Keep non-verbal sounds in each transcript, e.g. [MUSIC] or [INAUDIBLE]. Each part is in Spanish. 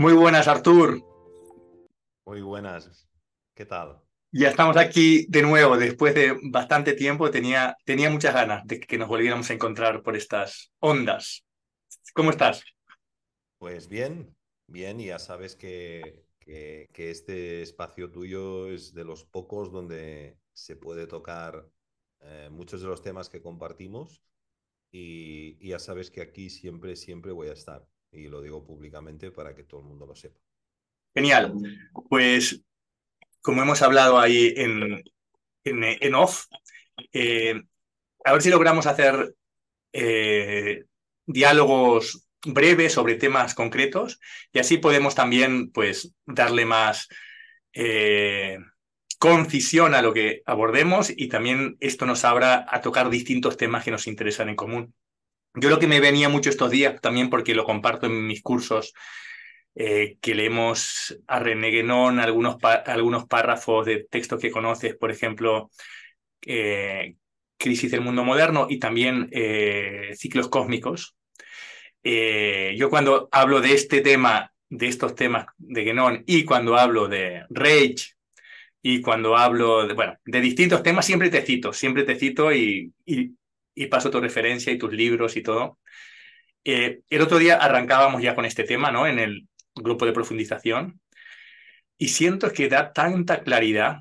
Muy buenas, Artur. Muy buenas. ¿Qué tal? Ya estamos aquí de nuevo, después de bastante tiempo. Tenía, tenía muchas ganas de que nos volviéramos a encontrar por estas ondas. ¿Cómo estás? Pues bien, bien, y ya sabes que, que, este espacio tuyo es de los pocos donde se puede tocar eh, muchos de los temas que compartimos y, y ya sabes que aquí siempre, siempre voy a estar y lo digo públicamente para que todo el mundo lo sepa. Genial. Pues como hemos hablado ahí en, en, off, eh, a ver si logramos hacer eh, diálogos breves sobre temas concretos y así podemos también pues darle más eh, concisión a lo que abordemos y también esto nos abra a tocar distintos temas que nos interesan en común. Yo lo que me venía mucho estos días, también porque lo comparto en mis cursos, eh, que leemos a René Guénon, algunos, algunos párrafos de textos que conoces, por ejemplo, eh, Crisis del Mundo Moderno y también eh, Ciclos Cósmicos. yo cuando hablo de este tema, de estos temas de Guénon y cuando hablo de Rage y cuando hablo de, bueno, de distintos temas, siempre te cito, siempre te cito y, y paso tu referencia y tus libros y todo. Eh, el otro día arrancábamos ya con este tema, ¿no? En el grupo de profundización. Y siento que da tanta claridad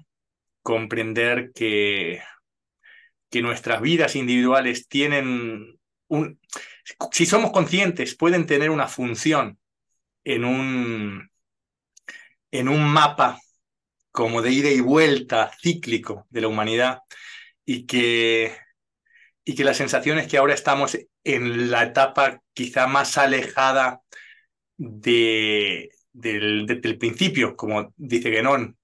comprender que, que nuestras vidas individuales tienen un... Si somos conscientes, pueden tener una función en un, en un mapa como de ida y vuelta cíclico de la humanidad y que y que la sensación es que ahora estamos en la etapa quizá más alejada de, del, principio, como dice Guénon,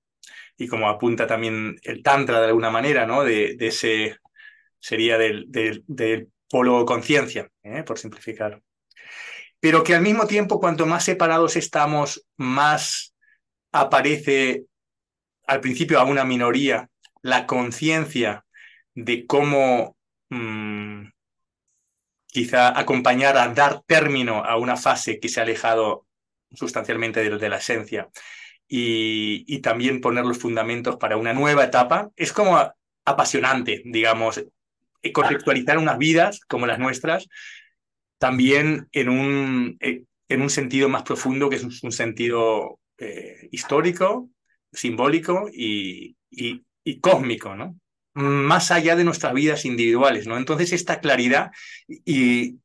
y como apunta también el Tantra de alguna manera, ¿no? De, ese, sería del, del, polo conciencia, ¿eh? por simplificar. Pero que al mismo tiempo, cuanto más separados estamos, más aparece al principio a una minoría la conciencia de cómo Mm, quizá acompañar a dar término a una fase que se ha alejado sustancialmente de, la esencia y, también poner los fundamentos para una nueva etapa, es como apasionante, digamos, eh, contextualizar unas vidas como las nuestras, también en un, eh, en un sentido más profundo, que es un, sentido eh, histórico, simbólico y, y cósmico, ¿no? Más allá de nuestras vidas individuales, ¿no? Entonces esta claridad y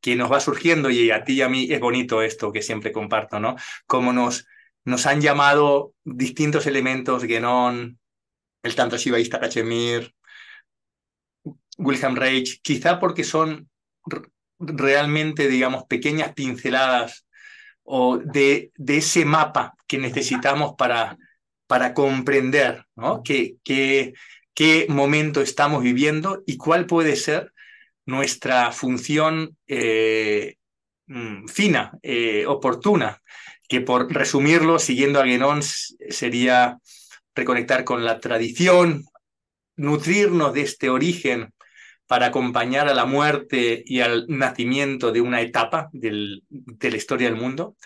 que nos va surgiendo y a ti y a mí es bonito esto que siempre comparto, ¿no? Como nos, nos han llamado distintos elementos, Genon, el tanto shivaísta Kachemir, Wilhelm Reich, quizá porque son realmente, digamos, pequeñas pinceladas o de, de ese mapa que necesitamos para, para comprender ¿no? que, que qué momento estamos viviendo y cuál puede ser nuestra función eh, mm, fina, eh, oportuna, que por resumirlo, siguiendo a Guénon, sería reconectar con la tradición, nutrirnos de este origen para acompañar a la muerte y al nacimiento de una etapa de la historia del mundo.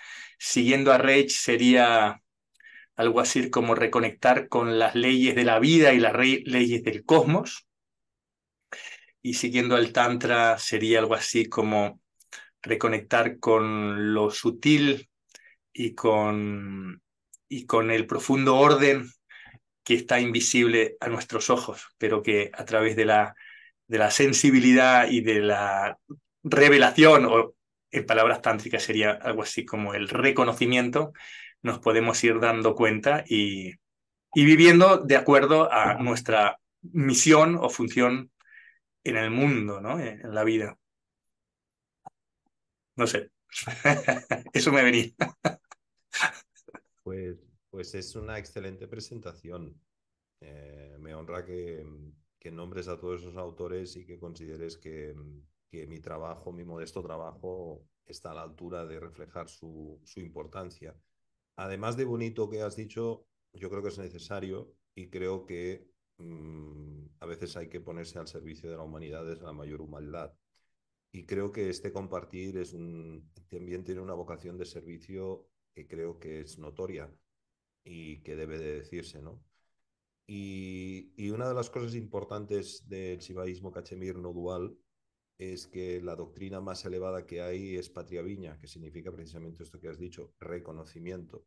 Siguiendo a Reich sería algo así como reconectar con las leyes de la vida y las leyes del cosmos. Y siguiendo el Tantra sería algo así como reconectar con lo sutil y con, y con el profundo orden que está invisible a nuestros ojos, pero que a través de la, de la sensibilidad y de la revelación, o en palabras tántricas sería algo así como el reconocimiento, nos podemos ir dando cuenta y, y viviendo de acuerdo a nuestra misión o función en el mundo, ¿no? En la vida. No sé. [LAUGHS] Eso me venía. Pues, pues es una excelente presentación. Eh, me honra que, que, nombres a todos esos autores y que consideres que, que, mi trabajo, mi modesto trabajo, está a la altura de reflejar su, su importancia además de bonito que has dicho, yo creo que es necesario y creo que mm, a veces hay que ponerse al servicio de la humanidad desde la mayor humildad. Y creo que este compartir es también tiene una vocación de servicio que creo que es notoria y que debe de decirse, ¿no? Y, y una de las cosas importantes del sibaísmo cachemir no dual es que la doctrina más elevada que hay es patria viña, que significa precisamente esto que has dicho, reconocimiento.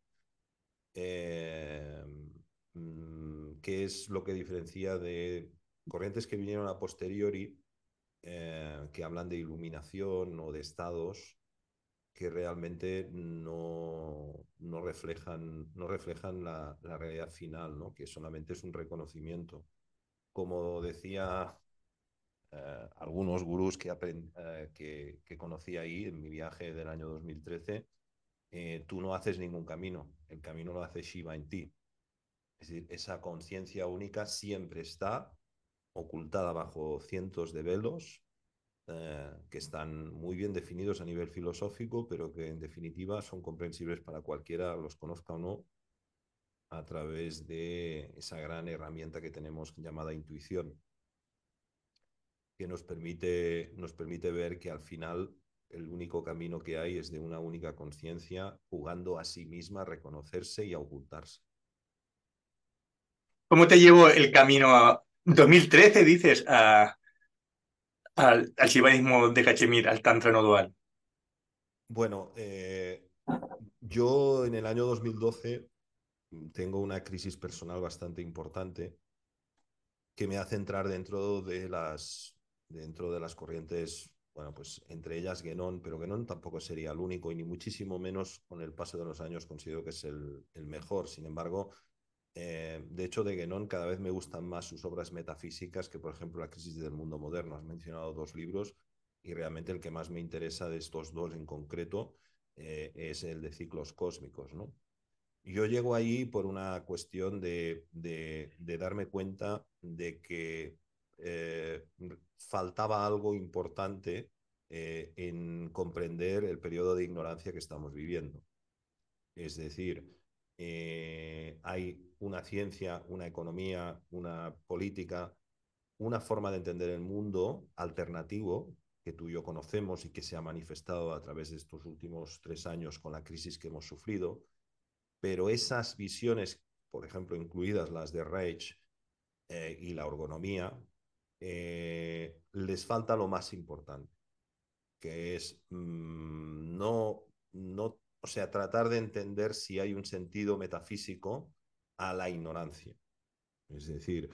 Eh, mm, que es lo que diferencia de corrientes que vinieron a posteriori, eh, que hablan de iluminación o de estados que realmente no, no reflejan, no reflejan la, la, realidad final, ¿no? que solamente es un reconocimiento. Como decía eh, algunos gurús que, eh, que, conocí ahí en mi viaje del año 2013, eh, tú no haces ningún camino, el camino lo hace Shiva en ti. Es decir, esa conciencia única siempre está ocultada bajo cientos de velos que están muy bien definidos a nivel filosófico, pero que en definitiva son comprensibles para cualquiera, los conozca o no, a través de esa gran herramienta que tenemos llamada intuición que nos permite, nos permite ver que al final el único camino que hay es de una única conciencia jugando a sí misma, a reconocerse y a ocultarse. ¿Cómo te llevo el camino a 2013, dices, a, al shivaísmo de Cachemir, al Tantra no dual? Bueno, eh, yo en el año 2012 tengo una crisis personal bastante importante que me hace entrar dentro de las dentro de las corrientes, bueno, pues entre ellas Guénon, pero Guénon tampoco sería el único y ni muchísimo menos con el paso de los años considero que es el, mejor. Sin embargo, eh, de hecho, de Guénon cada vez me gustan más sus obras metafísicas que, por ejemplo, La crisis del mundo moderno. Has mencionado dos libros y realmente el que más me interesa de estos dos en concreto eh, es el de ciclos cósmicos, ¿no? Yo llego ahí por una cuestión de, de, de darme cuenta de que eh, faltaba algo importante eh, en comprender el periodo de ignorancia que estamos viviendo. Es decir, eh, hay una ciencia, una economía, una política, una forma de entender el mundo alternativo que tú y yo conocemos y que se ha manifestado a través de estos últimos tres años con la crisis que hemos sufrido, pero esas visiones, por ejemplo, incluidas las de Reich y la ergonomía, eh, les falta lo más importante, que es mm, no, no, o sea, tratar de entender si hay un sentido metafísico a la ignorancia. Es decir,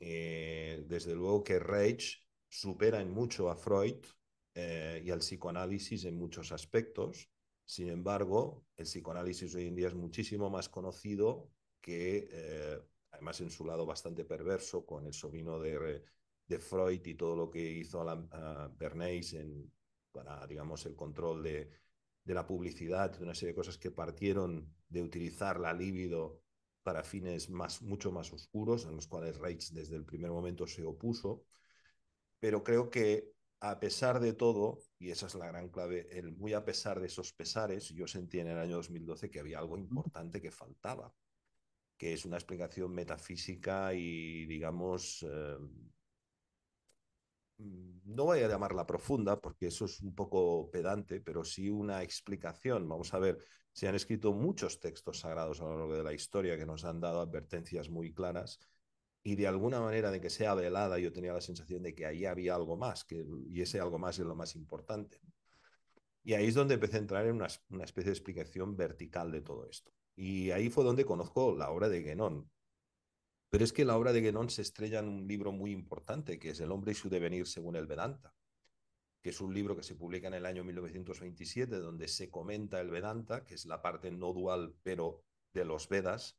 eh, desde luego que Reich supera en mucho a Freud eh, y al psicoanálisis en muchos aspectos. Sin embargo, el psicoanálisis hoy en día es muchísimo más conocido que, además en su lado bastante perverso, con el sobrino de, de Freud y todo lo que hizo Alan uh, Bernays en, para, digamos, el control de, de, la publicidad, de una serie de cosas que partieron de utilizar la libido para fines más, mucho más oscuros, en los cuales Reich desde el primer momento se opuso. Pero creo que a pesar de todo, y esa es la gran clave, el muy a pesar de esos pesares, yo sentí en el año 2012 que había algo importante que faltaba, que es una explicación metafísica y, digamos, eh, Mm, no voy a llamarla profunda porque eso es un poco pedante, pero sí una explicación. Vamos a ver, se han escrito muchos textos sagrados a lo largo de la historia que nos han dado advertencias muy claras y de alguna manera de que sea velada yo tenía la sensación de que ahí había algo más que, y ese algo más es lo más importante. Y ahí es donde empecé a entrar en una, una especie de explicación vertical de todo esto. Y ahí fue donde conozco la obra de Guénon, pero es que la obra de Guénon se estrella en un libro muy importante, que es El hombre y su devenir según el Vedanta, que es un libro que se publica en el año 1927, donde se comenta el Vedanta, que es la parte no dual, pero de los Vedas,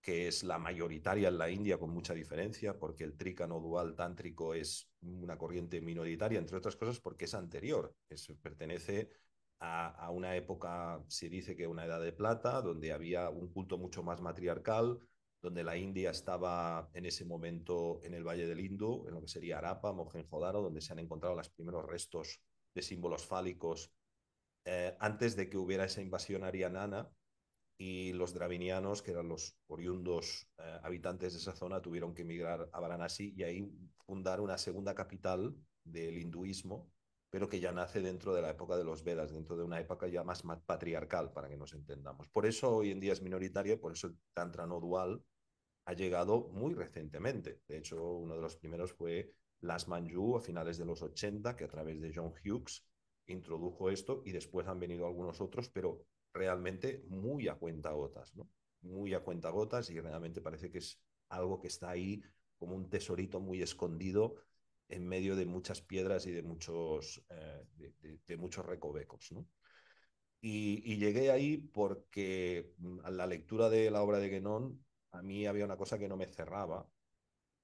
que es la mayoritaria en la India con mucha diferencia, porque el trika no dual tántrico es una corriente minoritaria, entre otras cosas porque es anterior, es, pertenece a, a, una época, se dice que una edad de plata, donde había un culto mucho más matriarcal, donde la India estaba en ese momento en el Valle del Indo, en lo que sería Arapa, Mohenjo-Daro, donde se han encontrado los primeros restos de símbolos fálicos eh, antes de que hubiera esa invasión arianana y los dravinianos, que eran los oriundos eh, habitantes de esa zona, tuvieron que emigrar a Varanasi y ahí fundar una segunda capital del hinduismo pero que ya nace dentro de la época de los Vedas, dentro de una época ya más patriarcal, para que nos entendamos. Por eso hoy en día es minoritaria, por eso el Tantra no dual ha llegado muy recientemente. De hecho, uno de los primeros fue Las Manju a finales de los 80, que a través de John Hughes introdujo esto y después han venido algunos otros, pero realmente muy a cuenta gotas, ¿no? Muy a cuenta gotas y realmente parece que es algo que está ahí como un tesorito muy escondido en medio de muchas piedras y de muchos, eh, de, muchos recovecos. ¿no? Y, llegué ahí porque mm, a la lectura de la obra de Guénon a mí había una cosa que no me cerraba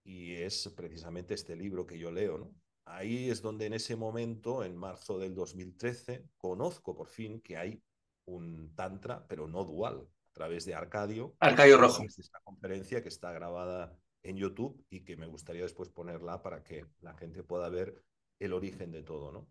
y es precisamente este libro que yo leo. ¿no? Ahí es donde en ese momento, en marzo del 2013, conozco por fin que hay un tantra, pero no dual, a través de Arcadio. Arcadio Rojo. Esta conferencia que está grabada en YouTube y que me gustaría después ponerla para que la gente pueda ver el origen de todo, ¿no?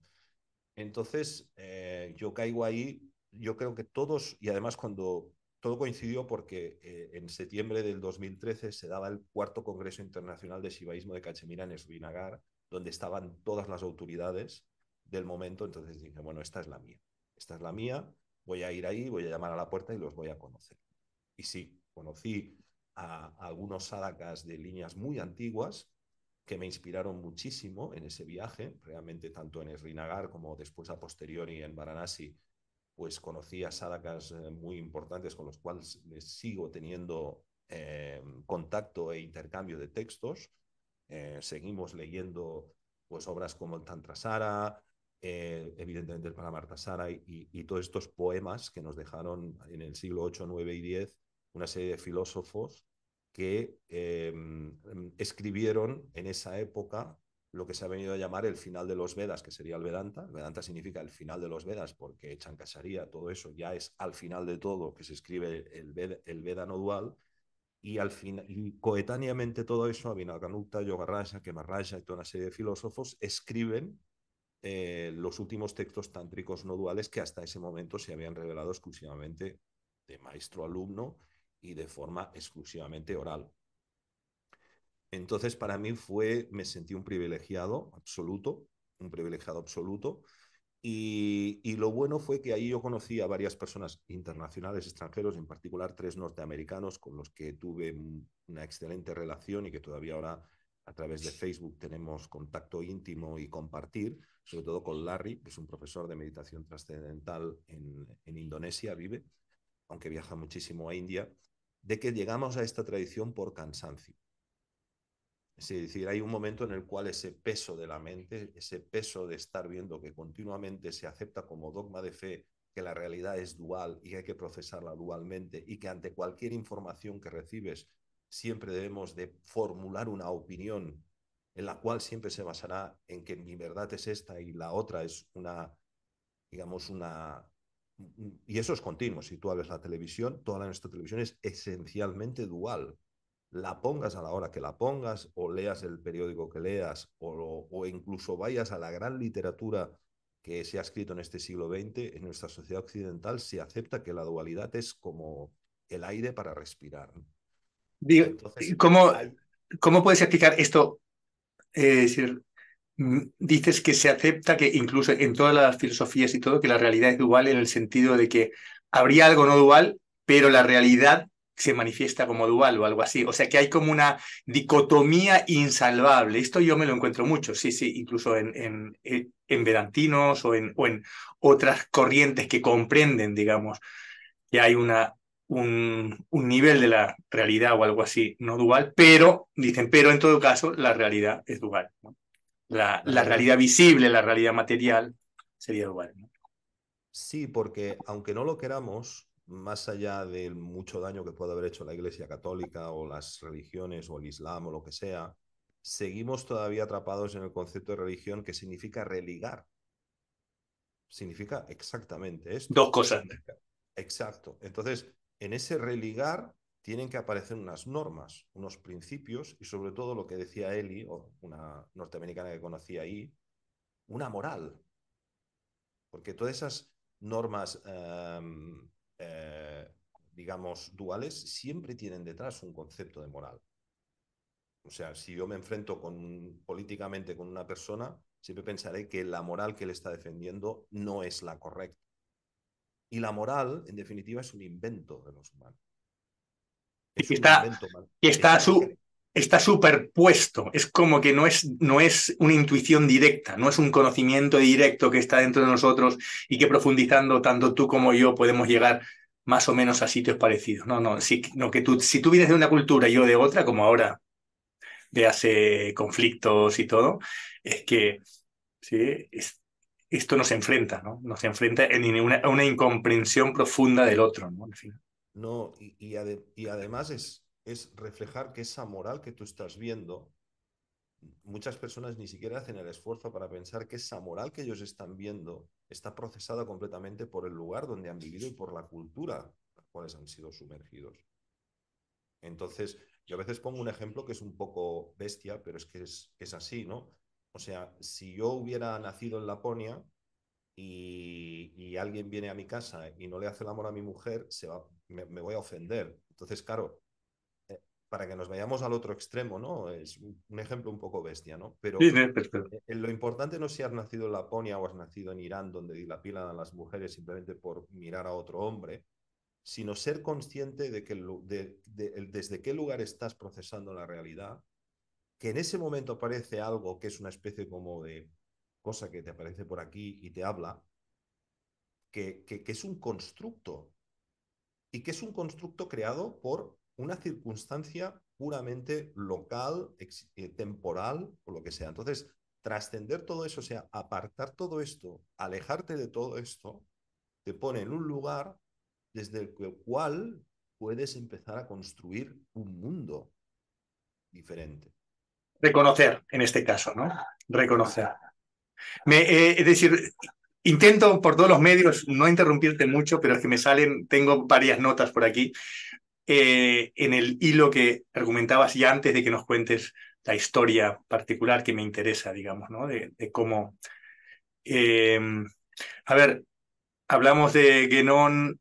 Entonces, eh, yo caigo ahí, yo creo que todos, y además cuando todo coincidió porque eh, en septiembre del 2013 se daba el cuarto Congreso Internacional de Shivaísmo de Cachemira en Srinagar, donde estaban todas las autoridades del momento, entonces dije, bueno, esta es la mía, esta es la mía, voy a ir ahí, voy a llamar a la puerta y los voy a conocer. Y sí, conocí a, algunos sadakas de líneas muy antiguas que me inspiraron muchísimo en ese viaje, realmente tanto en Srinagar como después a posteriori en Varanasi, pues conocí a sadakas eh, muy importantes con los cuales sigo teniendo eh, contacto e intercambio de textos. Eh, seguimos leyendo pues obras como el Tantrasara, evidentemente el Paramartasara y, y, todos estos poemas que nos dejaron en el siglo 8, 9 y 10 una serie de filósofos que escribieron en esa época lo que se ha venido a llamar el final de los Vedas, que sería el Vedanta. Vedanta significa el final de los Vedas porque Chankasaría, todo eso ya es al final de todo que se escribe el, Veda, el dual. Y, al fin, y coetáneamente todo eso, Abhinavagupta, Yogaraya, Kemarraya y toda una serie de filósofos escriben eh, los últimos textos tántricos no duales que hasta ese momento se habían revelado exclusivamente de maestro-alumno y de forma exclusivamente oral. Entonces, para mí fue, me sentí un privilegiado absoluto, un privilegiado absoluto. Y, lo bueno fue que ahí yo conocí a varias personas internacionales, extranjeros, en particular tres norteamericanos con los que tuve una excelente relación y que todavía ahora a través de Facebook tenemos contacto íntimo y compartir, sobre todo con Larry, que es un profesor de meditación trascendental en, en Indonesia, vive, aunque viaja muchísimo a India, de que llegamos a esta tradición por cansancio. Es decir, hay un momento en el cual ese peso de la mente, ese peso de estar viendo que continuamente se acepta como dogma de fe que la realidad es dual y hay que procesarla dualmente y que ante cualquier información que recibes siempre debemos de formular una opinión en la cual siempre se basará en que mi verdad es esta y la otra es una, digamos, una, y eso es continuo. Si tú ves la televisión, toda nuestra televisión es esencialmente dual. La pongas a la hora que la pongas, o leas el periódico que leas, o, o incluso vayas a la gran literatura que se ha escrito en este siglo XX, en nuestra sociedad occidental se acepta que la dualidad es como el aire para respirar. ¿cómo, ¿cómo, puedes explicar esto? Eh, decir, Mm, dices que se acepta que incluso en todas las filosofías y todo, que la realidad es dual en el sentido de que habría algo no dual, pero la realidad se manifiesta como dual o algo así. O sea que hay como una dicotomía insalvable. Esto yo me lo encuentro mucho, sí, sí, incluso en, en, en vedantinos o en, o en otras corrientes que comprenden, digamos, que hay una, un, un, nivel de la realidad o algo así no dual, pero, dicen, pero en todo caso la realidad es dual. ¿no? la, realidad visible, la realidad material, sería igual. Sí, porque aunque no lo queramos, más allá del mucho daño que puede haber hecho la Iglesia Católica o las religiones o el Islam o lo que sea, seguimos todavía atrapados en el concepto de religión que significa religar. Significa exactamente esto. Dos cosas. Exacto. Entonces, en ese religar tienen que aparecer unas normas, unos principios y sobre todo lo que decía Eli, o una norteamericana que conocí ahí, una moral. Porque todas esas normas, em, eh, digamos, duales, siempre tienen detrás un concepto de moral. O sea, si yo me enfrento con, políticamente con una persona, siempre pensaré que la moral que él está defendiendo no es la correcta. Y la moral, en definitiva, es un invento de los humanos. Es está, está, su, está superpuesto. Es como que no es, no es una intuición directa, no es un conocimiento directo que está dentro de nosotros y que profundizando tanto tú como yo podemos llegar más o menos a sitios parecidos. No, no, si, no que tú, si tú vienes de una cultura y yo de otra, como ahora de hace conflictos y todo, es que ¿sí? esto nos enfrenta, ¿no? Nos enfrenta en una, una incomprensión profunda del otro, ¿no? No, y, y, además es, es reflejar que esa moral que tú estás viendo, muchas personas ni siquiera hacen el esfuerzo para pensar que esa moral que ellos están viendo está procesada completamente por el lugar donde han vivido y por la cultura a la cuales han sido sumergidos. Entonces, yo a veces pongo un ejemplo que es un poco bestia, pero es que es, es así, ¿no? O sea, si yo hubiera nacido en Laponia, y, alguien viene a mi casa y no le hace el amor a mi mujer, se va, me, voy a ofender. Entonces, claro, para que nos vayamos al otro extremo, ¿no? Es un, ejemplo un poco bestia, ¿no? Pero eh, lo importante no es si has nacido en Laponia o has nacido en Irán, donde dilapidan a las mujeres simplemente por mirar a otro hombre, sino ser consciente de, que desde qué lugar estás procesando la realidad, que en ese momento aparece algo que es una especie como de cosa que te aparece por aquí y te habla, que, que, es un constructo y que es un constructo creado por una circunstancia puramente local, eh, temporal o lo que sea. Entonces, trascender todo eso, o sea, apartar todo esto, alejarte de todo esto, te pone en un lugar desde el cual puedes empezar a construir un mundo diferente. Reconocer, en este caso, ¿no? Reconocer. Eh, es decir, intento por todos los medios no interrumpirte mucho, pero es que me salen, tengo varias notas por aquí, eh, en el hilo que argumentabas ya antes de que nos cuentes la historia particular que me interesa, digamos, ¿no? De, cómo... Eh, a ver, hablamos de Genon,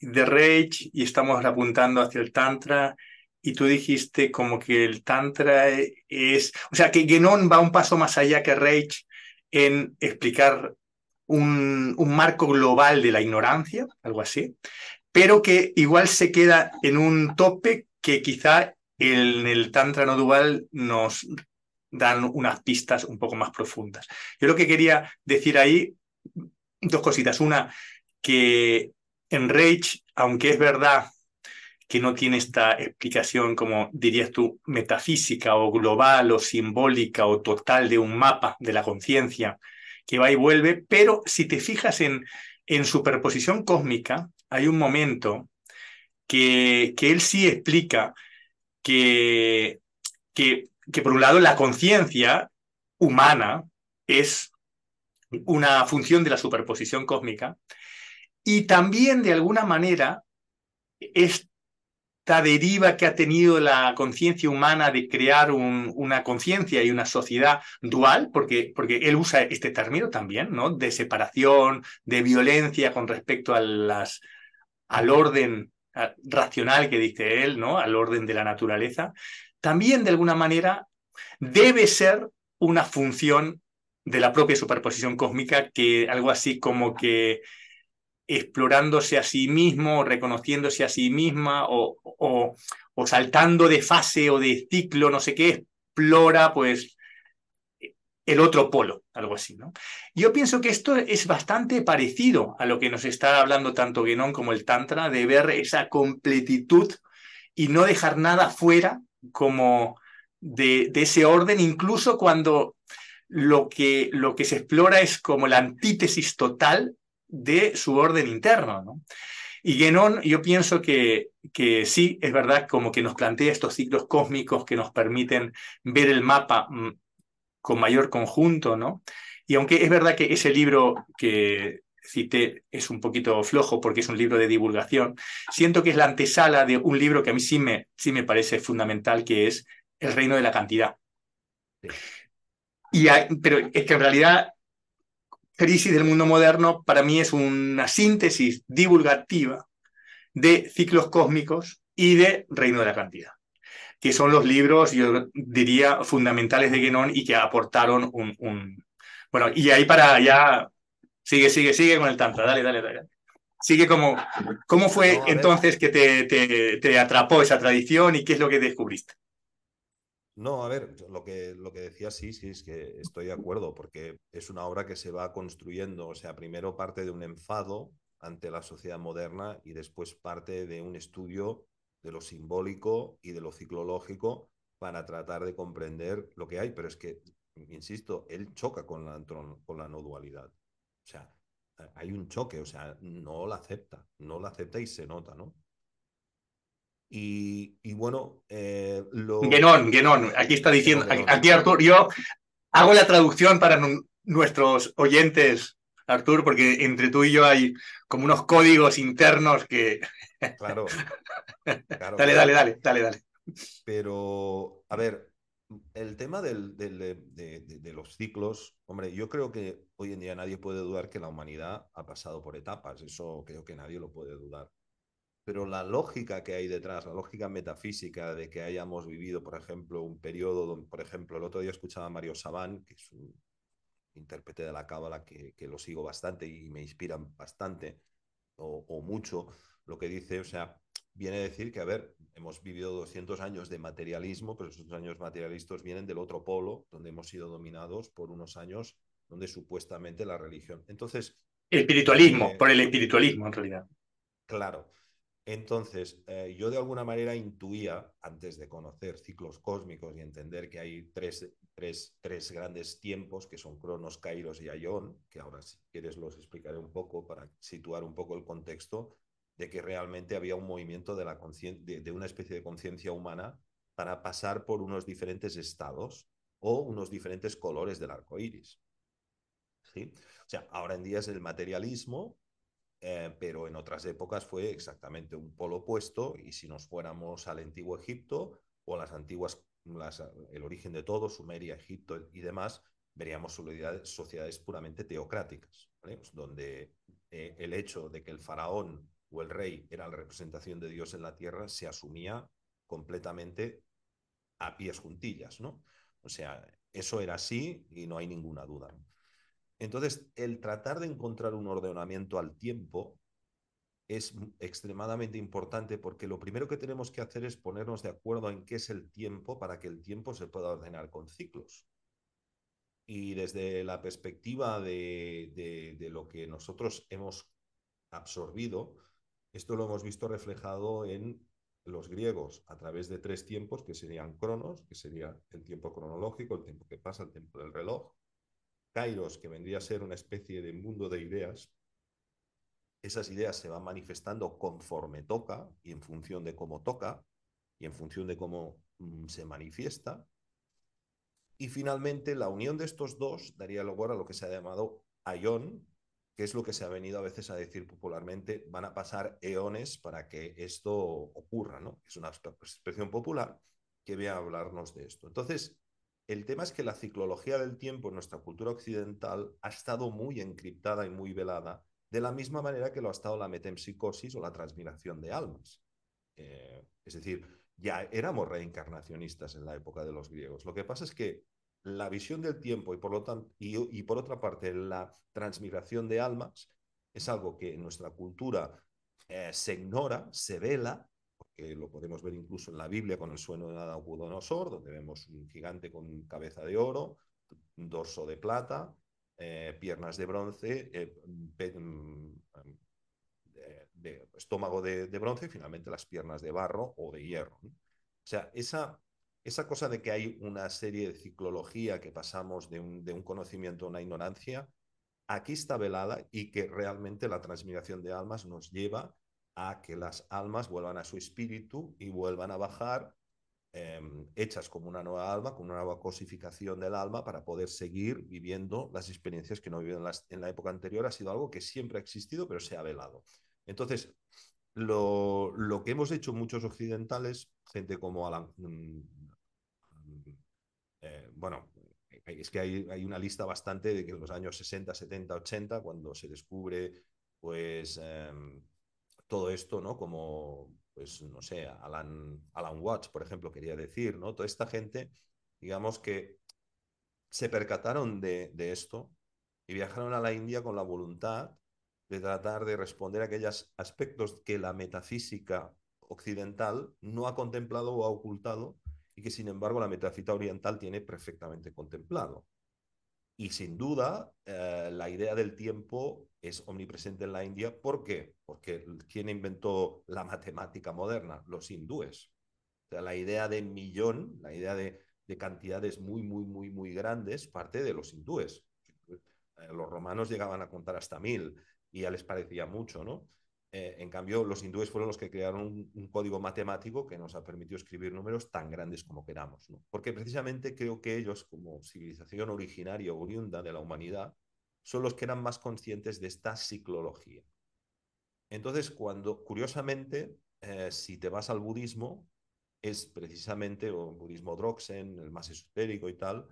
de Rage y estamos apuntando hacia el Tantra y tú dijiste como que el Tantra es, o sea, que Genon va un paso más allá que Rage en explicar un, marco global de la ignorancia, algo así, pero que igual se queda en un tope que quizá en el Tantra no dual nos dan unas pistas un poco más profundas. Yo lo que quería decir ahí, dos cositas. Una, que en Rage, aunque es verdad que no tiene esta explicación, como dirías tú, metafísica o global o simbólica o total de un mapa de la conciencia que va y vuelve, pero si te fijas en, en superposición cósmica, hay un momento que, que él sí explica que, que, por un lado la conciencia humana es una función de la superposición cósmica y también de alguna manera es esta deriva que ha tenido la conciencia humana de crear una conciencia y una sociedad dual, porque, porque él usa este término también, ¿no? De separación, de violencia con respecto a las, al orden racional que dice él, ¿no? Al orden de la naturaleza, también de alguna manera debe ser una función de la propia superposición cósmica que algo así como que explorándose a sí mismo, reconociéndose a sí misma o, o, saltando de fase o de ciclo, no sé qué, explora pues el otro polo, algo así. ¿no? Yo pienso que esto es bastante parecido a lo que nos está hablando tanto Genon como el Tantra, de ver esa completitud y no dejar nada fuera como de, de ese orden, incluso cuando lo que, lo que se explora es como la antítesis total de su orden interno. ¿no? Y Genon, yo pienso que, que sí, es verdad, como que nos plantea estos ciclos cósmicos que nos permiten ver el mapa mm, con mayor conjunto, ¿no? Y aunque es verdad que ese libro que cité es un poquito flojo porque es un libro de divulgación, siento que es la antesala de un libro que a mí sí me, sí me parece fundamental, que es El reino de la cantidad. Y pero es que en realidad crisis del mundo moderno para mí es una síntesis divulgativa de ciclos cósmicos y de Reino de la Cantidad, que son los libros, yo diría, fundamentales de Guénon y que aportaron un, Bueno, y ahí para ya. Sigue, sigue, sigue con el Tantra. Dale, dale, dale. Sigue como. ¿Cómo fue entonces que te, te, te, atrapó esa tradición y qué es lo que descubriste? No, a ver, lo que, lo que decía sí, sí, es que estoy de acuerdo, porque es una obra que se va construyendo, o sea, primero parte de un enfado ante la sociedad moderna y después parte de un estudio de lo simbólico y de lo ciclológico para tratar de comprender lo que hay, pero es que, insisto, él choca con la, con la no dualidad. O sea, hay un choque, o sea, no la acepta, no la acepta y se nota, ¿no? Y, bueno, eh, lo... Genón, Genón, aquí está diciendo, aquí Artur, yo hago la traducción para nuestros oyentes, Artur, porque entre tú y yo hay como unos códigos internos que... Claro. dale, dale, dale, dale, dale. Pero, a ver, el tema del, de, los ciclos, hombre, yo creo que hoy en día nadie puede dudar que la humanidad ha pasado por etapas, eso creo que nadie lo puede dudar. Pero la lógica que hay detrás, la lógica metafísica de que hayamos vivido, por ejemplo, un periodo, donde, por ejemplo, el otro día escuchaba a Mario Sabán, que es un intérprete de la cábala que, que, lo sigo bastante y me inspiran bastante o, o mucho, lo que dice, o sea, viene a decir que, a ver, hemos vivido 200 años de materialismo, pero esos años materialistas vienen del otro polo, donde hemos sido dominados por unos años donde supuestamente la religión. Entonces... Espiritualismo, eh, por el espiritualismo en realidad. Claro. Entonces, eh, yo de alguna manera intuía, antes de conocer ciclos cósmicos y entender que hay tres, tres, grandes tiempos, que son Cronos, Kairos y Aion, que ahora si quieres los explicaré un poco para situar un poco el contexto, de que realmente había un movimiento de, la de, de una especie de conciencia humana para pasar por unos diferentes estados o unos diferentes colores del arco iris. ¿Sí? O sea, ahora en día es el materialismo, eh, pero en otras épocas fue exactamente un polo opuesto. Y si nos fuéramos al antiguo Egipto o las antiguas, el origen de todo, Sumeria, Egipto y demás, veríamos sociedades, sociedades puramente teocráticas, pues donde eh, el hecho de que el faraón o el rey era la representación de Dios en la tierra, se asumía completamente a pies juntillas, ¿no? O sea, eso era así y no hay ninguna duda. Entonces, el tratar de encontrar un ordenamiento al tiempo es extremadamente importante porque lo primero que tenemos que hacer es ponernos de acuerdo en qué es el tiempo para que el tiempo se pueda ordenar con ciclos. Y desde la perspectiva de, de, lo que nosotros hemos absorbido, esto lo hemos visto reflejado en los griegos a través de tres tiempos que serían cronos, que sería el tiempo cronológico, el tiempo que pasa, el tiempo del reloj. Kairos, que vendría a ser una especie de mundo de ideas. Esas ideas se van manifestando conforme toca y en función de cómo toca y en función de cómo mm, se manifiesta. Y finalmente, la unión de estos dos daría lugar a lo que se ha llamado Aion, que es lo que se ha venido a veces a decir popularmente, van a pasar eones para que esto ocurra, ¿no? Es una expresión popular que viene a hablarnos de esto. Entonces, el tema es que la ciclología del tiempo en nuestra cultura occidental ha estado muy encriptada y muy velada, de la misma manera que lo ha estado la metempsicosis o la transmigración de almas. Eh, es decir, ya éramos reencarnacionistas en la época de los griegos. Lo que pasa es que la visión del tiempo y por, lo tanto, y, por otra parte la transmigración de almas es algo que en nuestra cultura eh, se ignora, se vela, porque lo podemos ver incluso en la Biblia con el sueño de Nabucodonosor, donde vemos un gigante con cabeza de oro, dorso de plata, eh, piernas de bronce, eh, mm, de, estómago de, bronce y finalmente las piernas de barro o de hierro. O sea, esa esa cosa de que hay una serie de ciclología que pasamos de un, de un conocimiento a una ignorancia, aquí está velada y que realmente la transmigración de almas nos lleva a que las almas vuelvan a su espíritu y vuelvan a bajar em, hechas como una nueva alma, con una nueva cosificación del alma para poder seguir viviendo las experiencias que no vivieron en, la época anterior. Ha sido algo que siempre ha existido, pero se ha velado. Entonces, lo, lo que hemos hecho muchos occidentales, gente como Alan, mm, eh, bueno, es que hay, hay, una lista bastante de que en los años 60, 70, 80, cuando se descubre, pues, em, todo esto, ¿no? Como, pues, no sé, Alan, Alan Watts, por ejemplo, quería decir, ¿no? Toda esta gente, digamos que se percataron de, de esto y viajaron a la India con la voluntad de tratar de responder a aquellos aspectos que la metafísica occidental no ha contemplado o ha ocultado y que sin embargo la metafísica oriental tiene perfectamente contemplado. Y sin duda, eh, la idea del tiempo es omnipresente en la India. ¿Por qué? Porque ¿quién inventó la matemática moderna? Los hindúes. La idea de millón, la idea de, de cantidades muy, muy, muy, muy grandes, parte de los hindúes. Eh, los romanos llegaban a contar hasta mil y ya les parecía mucho, ¿no? Eh, en cambio, los hindúes fueron los que crearon un, código matemático que nos ha permitido escribir números tan grandes como queramos. Porque precisamente creo que ellos, como civilización originaria oriunda de la humanidad, son los que eran más conscientes de esta ciclología. Entonces, cuando, curiosamente, eh, si te vas al budismo, es precisamente, o el budismo Droxen, el más esotérico y tal,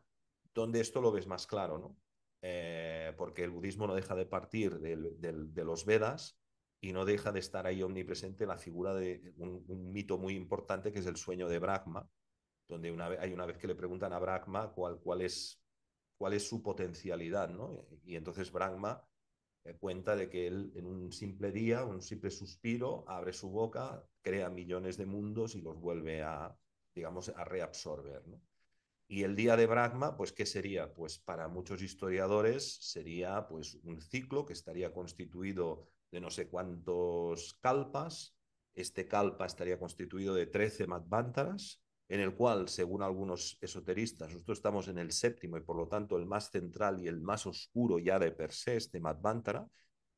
donde esto lo ves más claro, ¿no? Eh, porque el budismo no deja de partir de los Vedas y no deja de estar ahí omnipresente la figura de un, mito muy importante que es el sueño de Brahma, donde una hay una vez que le preguntan a Brahma cuál, cuál, es, cuál es su potencialidad, ¿no? Y entonces Brahma eh, cuenta de que él en un simple día, un simple suspiro, abre su boca, crea millones de mundos y los vuelve a, digamos, a reabsorber, ¿no? Y el día de Brahma, pues, ¿qué sería? Pues para muchos historiadores sería pues un ciclo que estaría constituido de no sé cuántos kalpas. Este kalpa estaría constituido de 13 madvántaras, en el cual, según algunos esoteristas, nosotros estamos en el séptimo y por lo tanto el más central y el más oscuro ya de per se, este madvántara.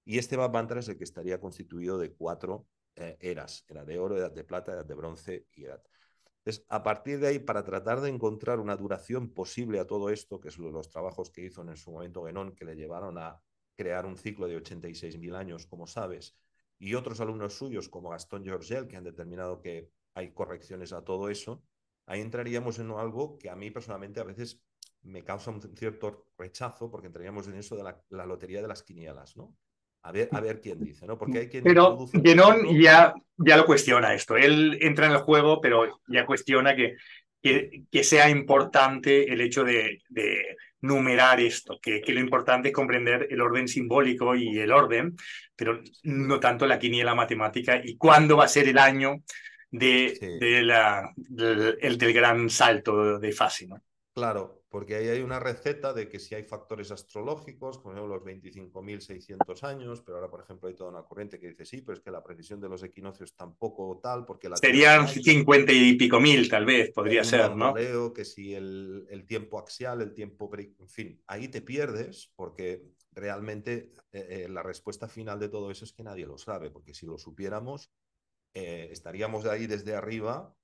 Y este madvántara es el que estaría constituido de cuatro eh, eras, era de oro, edad de plata, edad de bronce y edad. Entonces, a partir de ahí, para tratar de encontrar una duración posible a todo esto, que es los trabajos que hizo en su momento Genón, que le llevaron a crear un ciclo de 86.000 años, como sabes, y otros alumnos suyos, como Gastón Georgel, que han determinado que hay correcciones a todo eso, ahí entraríamos en algo que a mí personalmente a veces me causa un cierto rechazo, porque entraríamos en eso de la, lotería de las quinielas, ¿no? A ver, a ver quién dice, ¿no? Porque hay quien. Pero Genón ya, ya lo cuestiona esto. Él entra en el juego, pero ya cuestiona que, que, sea importante el hecho de numerar esto, que, lo importante es comprender el orden simbólico y el orden, pero no tanto la quiniela matemática y cuándo va a ser el año de, la, del, del, gran salto de fase. ¿no? Claro, porque ahí hay una receta de que si hay factores astrológicos, como los 25.600 años, pero ahora, por ejemplo, hay toda una corriente que dice sí, pero es que la precisión de los equinoccios tampoco tal, porque la... Serían 50 y pico mil, tal vez, podría ser, ¿no? Creo que si el, el, tiempo axial, el tiempo... En fin, ahí te pierdes porque realmente eh, eh, la respuesta final de todo eso es que nadie lo sabe, porque si lo supiéramos, eh, estaríamos ahí desde arriba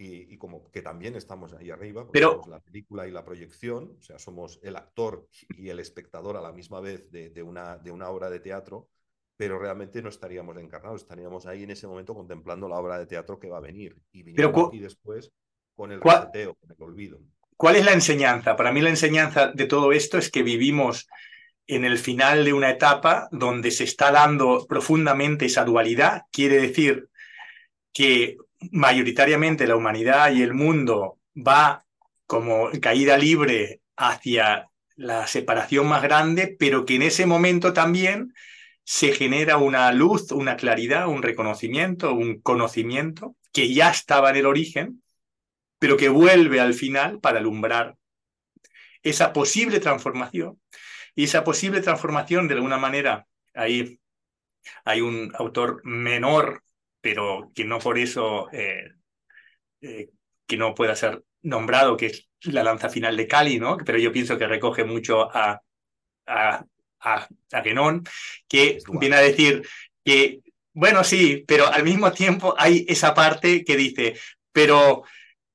y, como que también estamos ahí arriba, porque Pero... la película y la proyección, o sea, somos el actor y el espectador a la misma vez de, una, de una obra de teatro, pero realmente no estaríamos encarnados, estaríamos ahí en ese momento contemplando la obra de teatro que va a venir y viniendo aquí después con el reseteo, con el olvido. ¿Cuál es la enseñanza? Para mí la enseñanza de todo esto es que vivimos en el final de una etapa donde se está dando profundamente esa dualidad, quiere decir que mayoritariamente la humanidad y el mundo va como caída libre hacia la separación más grande, pero que en ese momento también se genera una luz, una claridad, un reconocimiento, un conocimiento que ya estaba en el origen, pero que vuelve al final para alumbrar esa posible transformación. Y esa posible transformación, de alguna manera, ahí hay un autor menor pero que no por eso eh, eh, que no pueda ser nombrado, que es la lanza final de Cali, ¿no? Pero yo pienso que recoge mucho a, a, a, que viene a decir que, bueno, sí, pero al mismo tiempo hay esa parte que dice, pero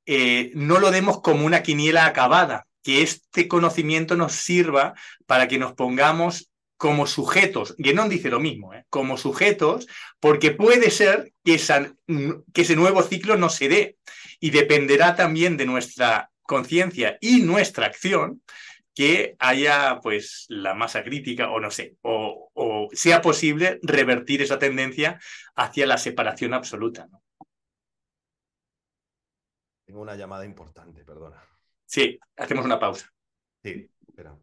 eh, no lo demos como una quiniela acabada, que este conocimiento nos sirva para que nos pongamos como sujetos, Guénon dice lo mismo, ¿eh? como sujetos, porque puede ser que, que ese nuevo ciclo no se dé y dependerá también de nuestra conciencia y nuestra acción que haya pues la masa crítica o no sé, o, sea posible revertir esa tendencia hacia la separación absoluta. Tengo una llamada importante, perdona. Sí, hacemos una pausa. Sí, espera.